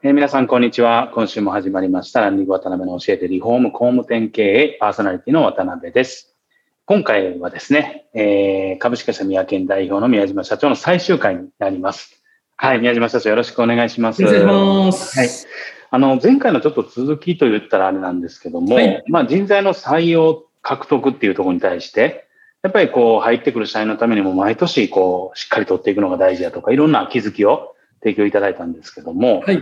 えー、皆さん、こんにちは。今週も始まりました。ランニング渡辺の教えてリフォーム工務店経営パーソナリティの渡辺です。今回はですね、えー、株式会社宮県代表の宮島社長の最終回になります。はい、宮島社長よろしくお願いします。お願いします。はい。あの、前回のちょっと続きと言ったらあれなんですけども、はい、まあ人材の採用獲得っていうところに対して、やっぱりこう入ってくる社員のためにも毎年こうしっかり取っていくのが大事だとか、いろんな気づきを提供いただいたんですけども、はい、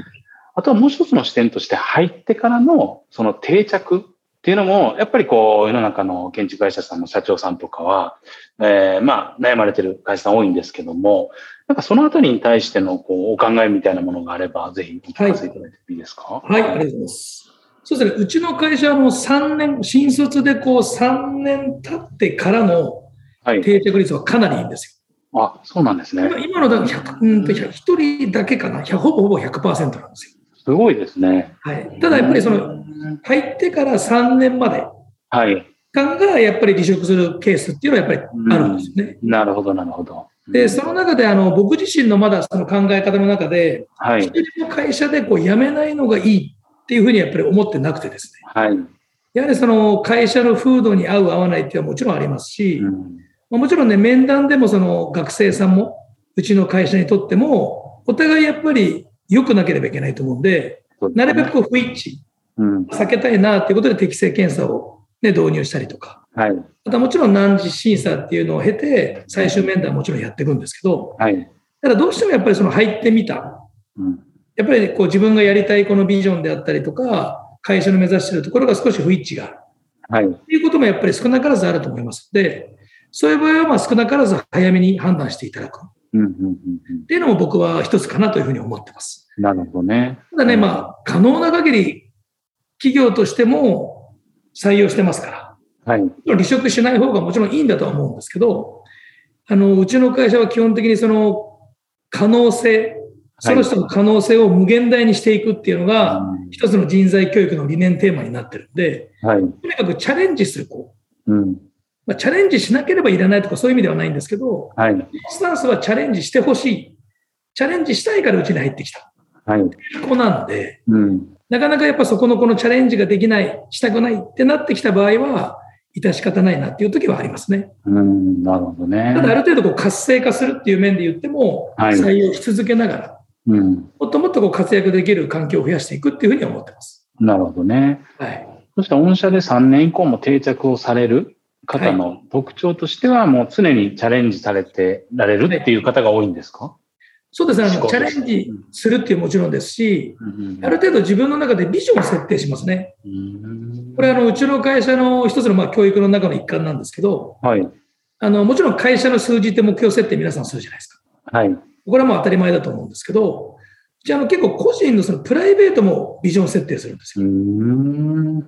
あとはもう一つの視点として入ってからのその定着っていうのも、やっぱりこう世の中の建築会社さんの社長さんとかは、えー、まあ悩まれてる会社さん多いんですけども、なんかそのあたりに対してのこうお考えみたいなものがあれば、ぜひお聞かせいただいていいですか、はい、はい、ありがとうございます。そうですね、うちの会社の3年、新卒でこう3年経ってからの定着率はかなりいいんですよ。はい、あ、そうなんですね。今のだから100、うんと100、1人だけかな、ほぼほぼ100%なんですよ。すごいですね。はい。ただやっぱりその、入ってから3年まで。はい。間がやっぱり離職するケースっていうのはやっぱりあるんですよね。なるほど、なるほど。で、その中で、あの、僕自身のまだその考え方の中で、はい。一人の会社でこう辞めないのがいいっていうふうにやっぱり思ってなくてですね。はい。やはりその会社の風土に合う合わないっていうのはもちろんありますし、うん、もちろんね、面談でもその学生さんも、うちの会社にとっても、お互いやっぱり良くなければいけないと思うんで、なるべく不一致、避けたいなということで適正検査を、ね、導入したりとか、はい、またもちろん何次審査っていうのを経て、最終面談もちろんやっていくんですけど、はい、ただどうしてもやっぱりその入ってみた、うん、やっぱりこう自分がやりたいこのビジョンであったりとか、会社の目指しているところが少し不一致が。ある。はい。っていうこともやっぱり少なからずあると思います。ので、そういう場合はまあ少なからず早めに判断していただく。っていうのも僕は一つかなというふうに思ってます。なるほどね。ただね、まあ、可能な限り企業としても採用してますから、はい、離職しない方がもちろんいいんだとは思うんですけど、あの、うちの会社は基本的にその可能性、その人の可能性を無限大にしていくっていうのが、一つの人材教育の理念テーマになってるんで、はい、とにかくチャレンジする子、うん、まあ、チャレンジしなければいらないとかそういう意味ではないんですけど、はい、スタンスはチャレンジしてほしい。チャレンジしたいからうちに入ってきた。はい。子なんで、うん、なかなかやっぱそこのこのチャレンジができない、したくないってなってきた場合は、致し方ないなっていう時はありますね。うん、なるほどね。ただある程度こう活性化するっていう面で言っても、採用し続けながら、うん、もっともっとこう活躍できる環境を増やしていくっていうふうに思ってます。なるほどね。はい。そして御社で3年以降も定着をされる方の特徴としては、もう常にチャレンジされてられるっていう方が多いんですか、そうですね。あの、チャレンジするっていうもちろんですし、ある程度自分の中でビジョンを設定しますね。これ、あの、うちの会社の一つの、まあ、教育の中の一環なんですけど、はい。あの、もちろん会社の数字って目標設定皆さんするじゃないですか。はい。これはもう当たり前だと思うんですけど、じゃあ、の、結構個人のそのプライベートもビジョン設定するんですよ。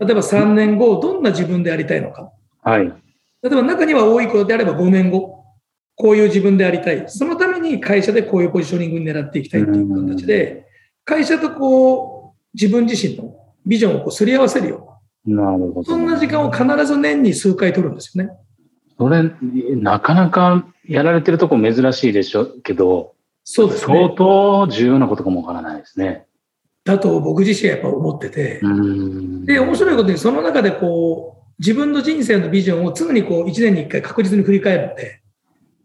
例えば3年後、どんな自分でありたいのか。はい。例えば中には多いことであれば5年後、こういう自分でありたい。そのために会社でこういうポジショニングに狙っていきたいという形で、会社とこう、自分自身のビジョンをこうすり合わせるよなるほど。そんな時間を必ず年に数回取るんですよね。それ、なかなかやられてるとこ珍しいでしょうけど、そうですね。相当重要なことかもわからないですね。だと僕自身はやっぱ思ってて。で、面白いことにその中でこう、自分の人生のビジョンを常にこう、1年に1回確実に振り返るので、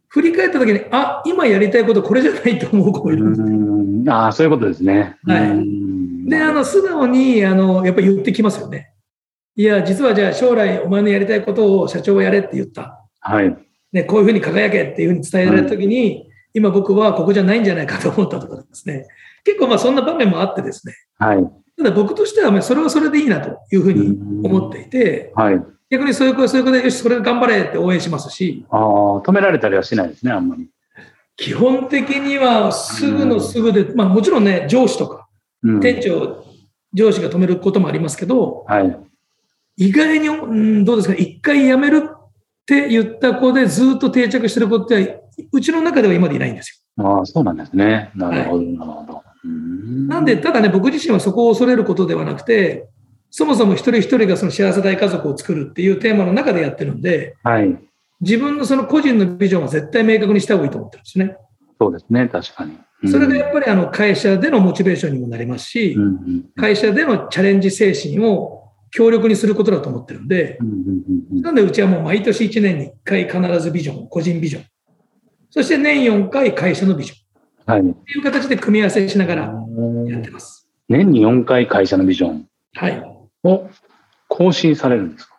振り返った時に、あ、今やりたいことこれじゃないと思う子もいるんですああ、そういうことですね。はい。で、あの、素直に、あの、やっぱ言ってきますよね。いや、実はじゃあ将来お前のやりたいことを社長はやれって言った。はい。ね、こういうふうに輝けっていうふうに伝えられたときに、うん、今僕はここじゃないんじゃないかと思ったとかですね。結構まあそんな場面もあってですね。はい。ただ僕としてはそれはそれでいいなというふうに思っていて、はい。逆にそういう子、そういう子で、よし、それ頑張れって応援しますし。ああ、止められたりはしないですね、あんまり。基本的にはすぐのすぐで、まあもちろんね、上司とか、店長、上司が止めることもありますけど、はい。意外に、うん、どうですか、一回辞めるって言った子でずっと定着してる子って、うちの中では今までいないんですよ。ああ、そうなんですね。なるほど、なるほど。なんで、ただね、僕自身はそこを恐れることではなくて、そもそも一人一人がその幸せ大家族を作るっていうテーマの中でやってるんで、はい、自分のその個人のビジョンは絶対明確にした方がいいと思ってるんですね。そうですね、確かに。うん、それがやっぱりあの会社でのモチベーションにもなりますし、うんうん、会社でのチャレンジ精神を強力にすることだと思ってるんで、なんでうちはもう毎年1年に1回必ずビジョン、個人ビジョン。そして年4回会社のビジョン。はい。っていう形で組み合わせしながらやってます。年に4回会社のビジョン。はい。を更新されるんですか？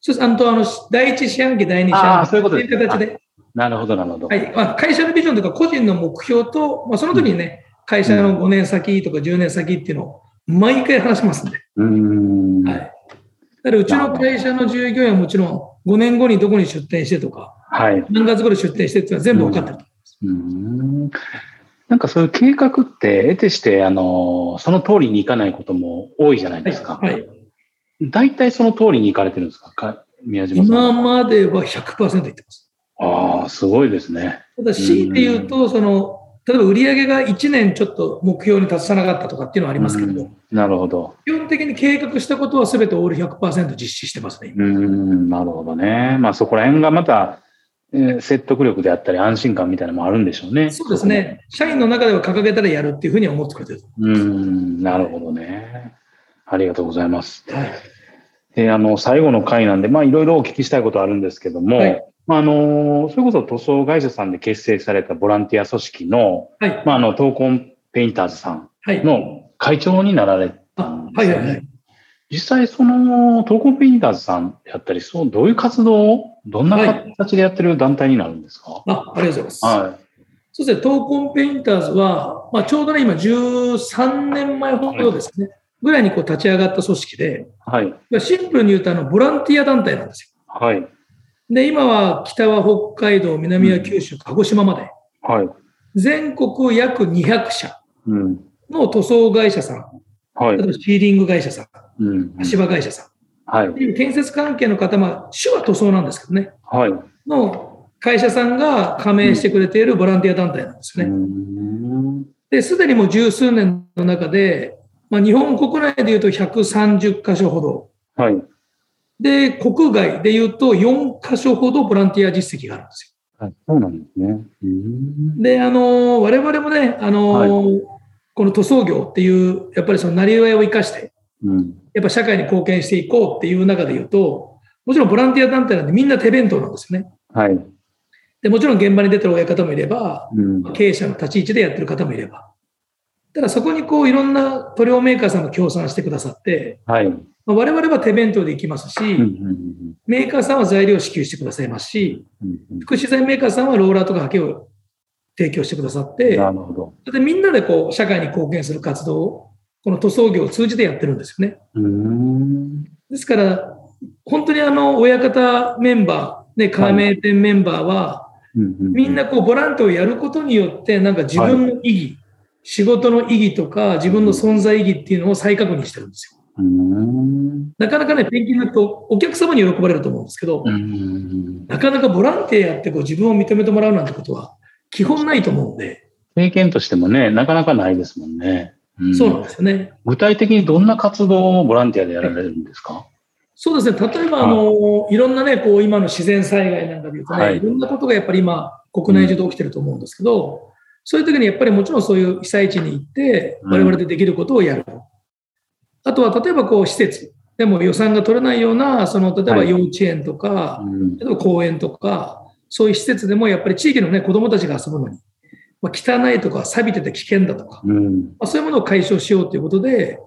そうです。あの、あの第一四半期、第二四半期という形で。なるほど、なるほど。はい。まあ、会社のビジョンとか個人の目標と、まあ、その時にね、うん、会社の5年先とか10年先っていうのを毎回話しますんで。うん。はい。だからうちの会社の従業員はもちろん5年後にどこに出店してとか、はい。何月後に出店してっていうのは全部分かってると思います。うんなんかそういう計画って、得てして、あの、その通りにいかないことも多いじゃないですか。はい。はい、大体その通りに行かれてるんですか？か宮島さん。今までは100%いってます。ああ、すごいですね。ただ、強いて言うと、その、例えば売上が1年ちょっと目標に達さなかったとかっていうのはありますけれど、なるほど。基本的に計画したことは全てオール100%実施してますね。うん、なるほどね。まあそこら辺がまた、えー、説得力であったり安心感みたいなのもあるんでしょうね。そうですね。社員の中では掲げたらやるっていうふうに思ってくれてる。うん、なるほどね。ありがとうございます。はいえー、あの、最後の回なんで、まあ、いろいろお聞きしたいことあるんですけども、はい、まあ、あの、それこそ塗装会社さんで結成されたボランティア組織の、はい、まあ、あの、闘魂ペインターズさんの会長になられたんですよね。はいはいはい実際、その、闘魂ペインターズさんやったり、そう、どういう活動を、どんな形でやってる団体になるんですか、はい、あ、ありがとうございます。はい。そして、闘魂ペインターズは、まあ、ちょうどね、今、13年前ほどですね。はい。ぐらいにこう立ち上がった組織で、はい、シンプルに言うとあのボランティア団体なんですよ。はい、で今は北は北海道、南は九州、鹿児島まで、はい、全国約200社の塗装会社さん、はい、例えばシーリング会社さん、うん、足場会社さん、はい、建設関係の方、まあ、主は塗装なんですけどね、はい、の会社さんが加盟してくれているボランティア団体なんですね。で、すでにもう十数年の中で、まあ、日本国内でいうと130箇所ほど。はい。で、国外でいうと4箇所ほどボランティア実績があるんですよ。はい、そうなんですね。で、あの、我々もね、あの、はい、この塗装業っていう、やっぱりそのなりわいを生かして、うん、やっぱ社会に貢献していこうっていう中で言うと、もちろんボランティア団体なんでみんな手弁当なんですよね。はい。で、もちろん現場に出てる親方もいれば、うん、経営者の立ち位置でやってる方もいれば。ただそこにこういろんな塗料メーカーさんも協賛してくださって、はい、まあ、我々は手弁当で行きますし、メーカーさんは材料を支給してくださいますし、福祉材メーカーさんはローラーとかハケを提供してくださって、なるほどでみんなでこう社会に貢献する活動を、この塗装業を通じてやってるんですよね。ですから、本当にあの親方メンバー、ね、加盟店メンバーは、みんなこうボランティアをやることによって、なんか自分の意義、仕事の意義とか自分の存在意義っていうのを再確認してるんですよ。なかなかね、ペンギンだとお客様に喜ばれると思うんですけど、なかなかボランティアやってこう自分を認めてもらうなんてことは基本ないと思うんで。経験としてもね、なかなかないですもんね。うん、そうなんですよね。具体的にどんな活動をボランティアでやられるんですか？そうですね。例えば、あの、いろんなね、こう、今の自然災害なんかで言うとね、はい、いろんなことがやっぱり今、国内中で起きてると思うんですけど、うん、そういう時にやっぱりもちろんそういう被災地に行って、我々でできることをやる。うん、あとは、例えばこう、施設。でも予算が取れないような、その、例えば幼稚園とか、はい、例えば公園とか、そういう施設でもやっぱり地域のね、子供たちが遊ぶのに、まあ、汚いとか錆びてて危険だとか、うん、まあ、そういうものを解消しようということで、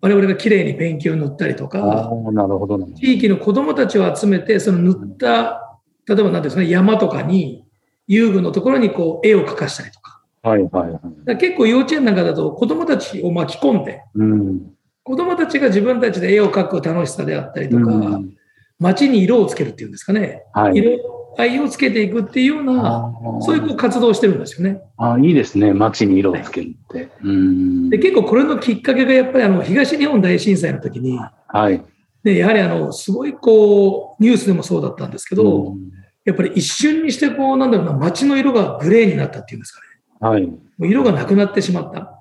我々がきれいにペンキを塗ったりとか、なるほど地域の子供たちを集めて、その塗った、例えば何ですかね、山とかに、遊具のところにこう絵を描かしたりとか。はいはいはい、結構幼稚園なんかだと子供たちを巻き込んで、うん、子供たちが自分たちで絵を描く楽しさであったりとか、うん、街に色をつけるっていうんですかね、はい、色愛をつけていくっていうような、そういう活動をしてるんですよね。あいいですね。街に色をつけるって。はい、で結構これのきっかけがやっぱりあの東日本大震災の時に、はい。で、やはりあの、すごいこう、ニュースでもそうだったんですけど、やっぱり一瞬にしてこう、なんだろうな、街の色がグレーになったっていうんですかね。はい。もう色がなくなってしまった。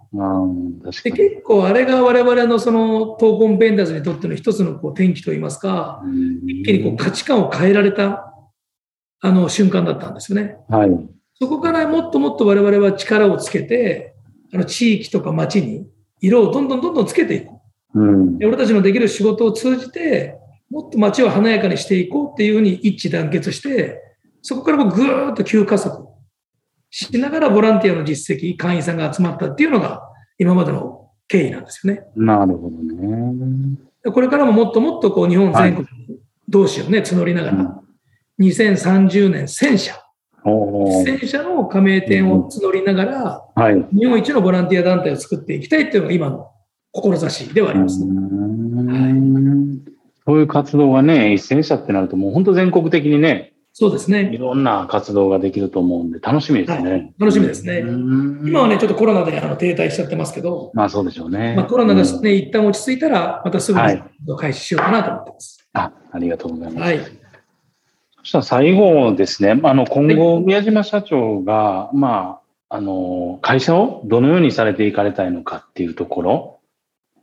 で結構あれが我々のその闘魂ベンダーズにとっての一つのこう転機といいますか、一気にこう価値観を変えられたあの瞬間だったんですよね。はい。そこからもっともっと我々は力をつけて、あの地域とか町に色をどんどんどんどんつけていこう。うん、俺たちのできる仕事を通じて、もっと街を華やかにしていこうっていうふうに一致団結して、そこからぐーっと急加速しながらボランティアの実績、会員さんが集まったっていうのが今までの経緯なんですよね。なるほどね。これからももっともっとこう日本全国同士をね、募りながら、2030年1000社、1000社の加盟店を募りながら、はい、日本一のボランティア団体を作っていきたいというのが今の志ではあります、ね、そういう活動がね、1000社ってなると、もう本当全国的にね、そうですね。いろんな活動ができると思うんで、楽しみですね。はい、楽しみですね。今はね、ちょっとコロナであの停滞しちゃってますけど、まあそうでしょうね。まあコロナがね、一旦落ち着いたら、またすぐに開始しようかなと思ってます。はい、あ、ありがとうございます。はい。そしたら最後ですね、あの今後、宮島社長が、まあ、あの会社をどのようにされていかれたいのかっていうところ、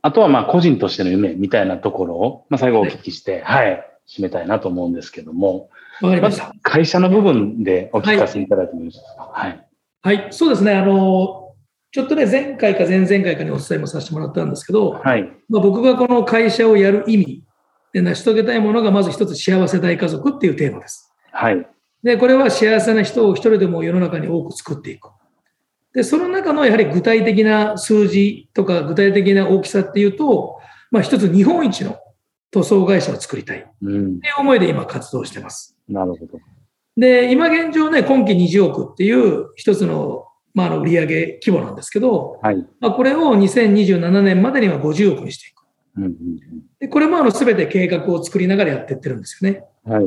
あとはまあ個人としての夢みたいなところを、まあ、最後お聞きして、はい、はい、締めたいなと思うんですけども、まず会社の部分でお聞かせいただいてもよろしいですか？はい、はい、そうですね。あのちょっとね、前回か前々回かにお伝えもさせてもらったんですけど、はい、まあ、僕がこの会社をやる意味で成し遂げたいものがまず一つ幸せ大家族っていうテーマです。はい。で、これは幸せな人を一人でも世の中に多く作っていく。で、その中のやはり具体的な数字とか具体的な大きさっていうと、まあ一つ日本一の塗装会社を作りたい。っていう思いで今活動してます。なるほど。で、今現状ね、今期20億っていう一つの、まあ、の売上規模なんですけど、はい、まあ、これを2027年までには50億にしていく。でこれもあの全て計画を作りながらやっていってるんですよね。はい、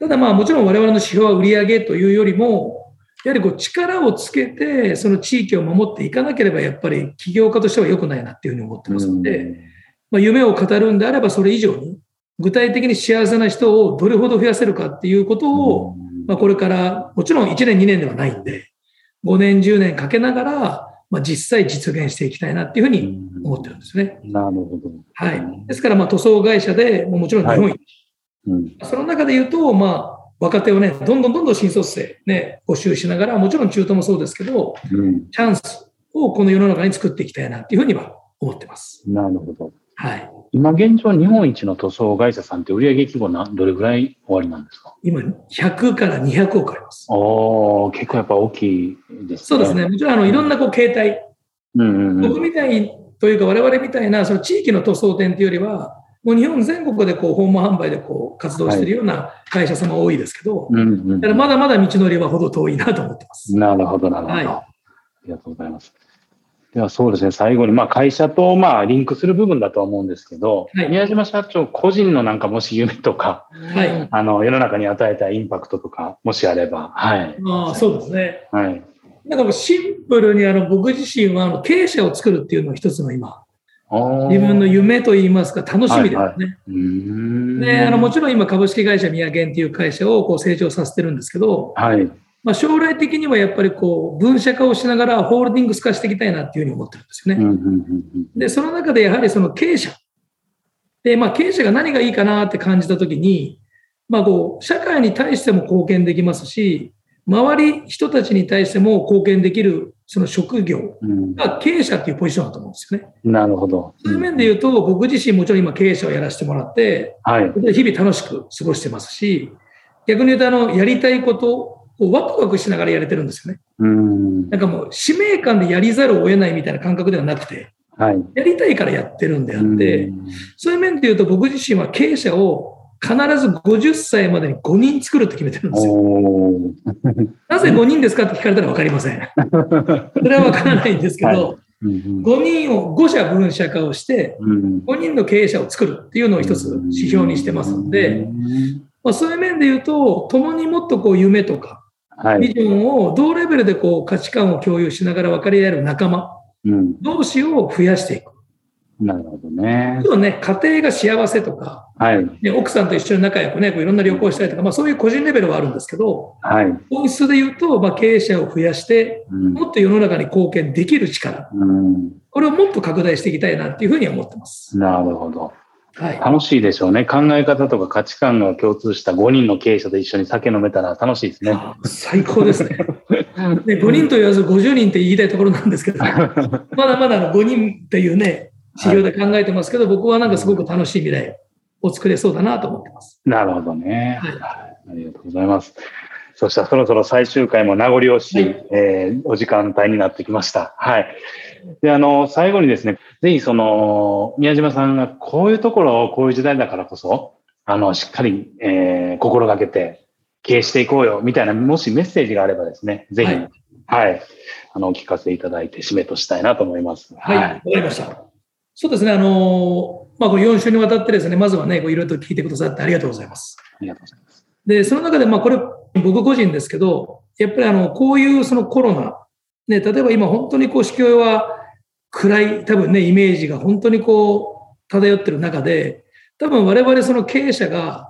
ただまあもちろん我々の指標は売上というよりも、やはりこう力をつけてその地域を守っていかなければやっぱり起業家としては良くないなっていうふうに思ってますので、まあ、夢を語るんであればそれ以上に具体的に幸せな人をどれほど増やせるかっていうことを、まあ、これからもちろん1年2年ではないんで5年10年かけながらまあ、実際実現していきたいなっていうふうに思ってるんですね。なるほど。はい。ですから、まあ、塗装会社で、もちろん日本一、はいうん、その中で言うと、まあ、若手をね、どんどんどんどん新卒生ね、募集しながら、もちろん中途もそうですけど、うん、チャンスをこの世の中に作っていきたいなっていうふうには思ってます。なるほど。はい。今現状、日本一の塗装会社さんって売上規模な、どれぐらい終わりなんですか？今、100から200億あります。お結構やっぱ大きいですね。そうですね。もちろん、あの、いろんなこう、形態、うんうんうん、僕みたいというか、我々みたいな、その地域の塗装店というよりは、もう日本全国でこう訪問販売でこう活動しているような会社様多いですけど、はい、だからまだまだ道のりはほど遠いなと思ってます。なるほど、なるほど、はい。ありがとうございます。ではそうですね、最後に、まあ、会社とまあリンクする部分だとは思うんですけど、はい、宮島社長個人のなんかもし夢とか、はい、あの世の中に与えたインパクトとか、もしあれば、はい。あそうですね。はい。なんかシンプルにあの僕自身はあの経営者を作るっていうのが一つの今、自分の夢といいますか楽しみですね。はいはい、であのもちろん今株式会社宮源っていう会社をこう成長させてるんですけど、はいまあ、将来的にはやっぱりこう分社化をしながらホールディングス化していきたいなっていうふうに思ってるんですよね。で、その中でやはりその経営者で、まあ、経営者が何がいいかなって感じたときに、まあ、こう、社会に対しても貢献できますし、周り人たちに対しても貢献できるその職業が経営者っていうポジションだと思うんですよね。なるほど。そういう面で言うと、僕自身もちろん今経営者をやらせてもらって、はい、日々楽しく過ごしてますし、逆に言うと、あの、やりたいことをワクワクしながらやれてるんですよね。うん。なんかもう、使命感でやりざるを得ないみたいな感覚ではなくて、はい、やりたいからやってるんであって、そういう面で言うと僕自身は経営者を必ず50歳までに5人作るって決めてるんですよ。なぜ5人ですかって聞かれたら分かりません。それは分からないんですけど、はい。5人を5社分社化をして、5人の経営者を作るっていうのを一つ指標にしてますので、まあ、そういう面で言うと、共にもっとこう夢とか、ビジョンを同レベルでこう価値観を共有しながら分かり合える仲間同士を増やしていく。なるほどね。ね、家庭が幸せとか、はい、ね、奥さんと一緒に仲良くね、こういろんな旅行したりとか、まあそういう個人レベルはあるんですけど、はい、本質で言うと、まあ、経営者を増やして、うん、もっと世の中に貢献できる力、うん、これをもっと拡大していきたいなっていうふうに思ってます。なるほど。はい、楽しいでしょうね。考え方とか価値観が共通した5人の経営者と一緒に酒飲めたら楽しいですね。最高ですね。ね5人と言わず50人って言いたいところなんですけど、まだまだ5人っていうね、指標で考えてますけど、はい、僕はなんかすごく楽しい未来を作れそうだなと思ってます。なるほどね。はい、ありがとうございます。そしたらそろそろ最終回も名残惜しい、はい、えー、お時間帯になってきました。はい。で、あの、最後にですね、ぜひその、宮島さんがこういうところをこういう時代だからこそ、あの、しっかり、えー、心がけて経営していこうよ、みたいな、もしメッセージがあればですね、ぜひ、はい、はい、あの、お聞かせいただいて締めとしたいなと思います。はい、わ、はい、かりました。そうですね、あの、まあ、これ4週にわたってですね、まずはね、いろいろと聞いてくださってありがとうございます。ありがとうございます。で、その中で、まあ、これ、僕個人ですけど、やっぱりあの、こういうそのコロナ、ね、例えば今本当にこう、市況は暗い、多分ね、イメージが本当にこう、漂ってる中で、多分我々その経営者が、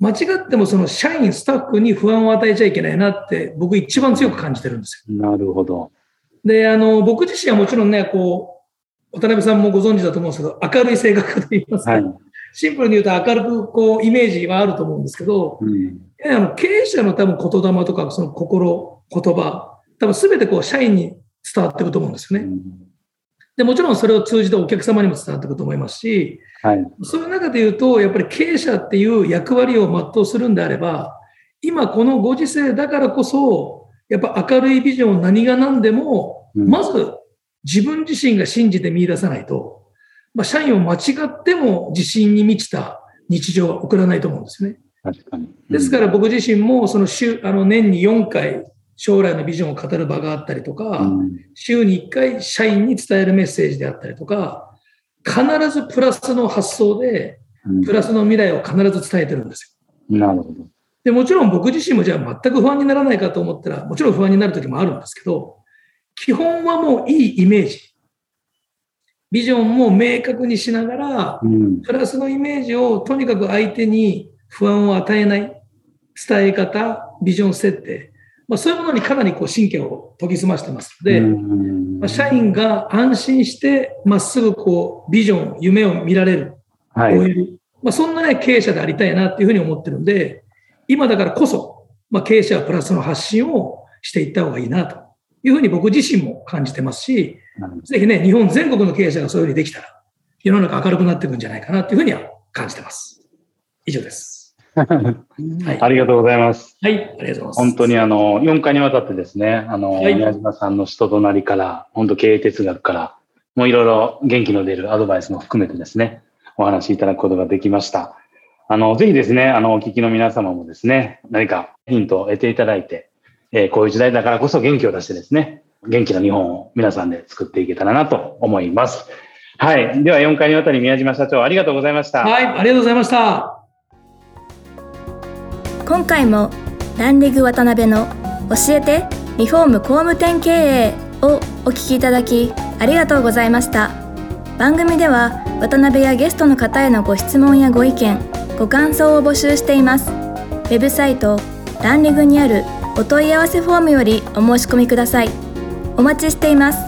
間違ってもその社員、スタッフに不安を与えちゃいけないなって僕一番強く感じてるんですよ。なるほど。で、あの、僕自身はもちろんね、こう、渡辺さんもご存知だと思うんですけど、明るい性格といいますか、はい、シンプルに言うと明るくこうイメージはあると思うんですけど、うん、あの経営者の多分言霊とか、その心、言葉、多分全てこう社員に伝わっていくと思うんですよね。うん、でもちろんそれを通じてお客様にも伝わっていくと思いますし、はい、そういう中で言うと、やっぱり経営者っていう役割を全うするんであれば、今このご時世だからこそ、やっぱ明るいビジョンを何が何でも、まず自分自身が信じて見出さないと、まあ、社員を間違っても自信に満ちた日常は送らないと思うんですね。確かに。うん、ですから僕自身もその週、あの年に4回将来のビジョンを語る場があったりとか、うん、週に1回社員に伝えるメッセージであったりとか、必ずプラスの発想で、プラスの未来を必ず伝えてるんですよ。なるほど。で、もちろん僕自身もじゃあ全く不安にならないかと思ったら、もちろん不安になる時もあるんですけど、基本はもういいイメージ。ビジョンも明確にしながら、プラスのイメージをとにかく相手に不安を与えない伝え方、ビジョン設定。まあ、そういうものにかなりこう神経を研ぎ澄ましてますので、まあ、社員が安心してまっすぐこうビジョン、夢を見られる、はい、まあ、そんな、ね、経営者でありたいなっていうふうに思ってるんで、今だからこそ、まあ、経営者はプラスの発信をしていった方がいいなというふうに僕自身も感じてますし、ぜひね、日本全国の経営者がそういうふうにできたら、世の中明るくなっていくんじゃないかなというふうには感じてます。以上です。はい、ありがとうございます。はい、ありがとうございます。本当にあの、4回にわたってですね、あの、はい、宮島さんの人となりから、本当経営哲学から、もういろいろ元気の出るアドバイスも含めてですね、お話しいただくことができました。あの、ぜひですね、あの、お聞きの皆様もですね、何かヒントを得ていただいて、えー、こういう時代だからこそ元気を出してですね、元気な日本を皆さんで作っていけたらなと思います。はい。では4回にわたり宮島社長ありがとうございました。はい、ありがとうございました。今回もランディグ渡辺の教えてリフォーム工務店経営をお聞きいただきありがとうございました。番組では渡辺やゲストの方へのご質問やご意見、ご感想を募集しています。ウェブサイトランリグにあるお問い合わせフォームよりお申し込みくださいお待ちしています。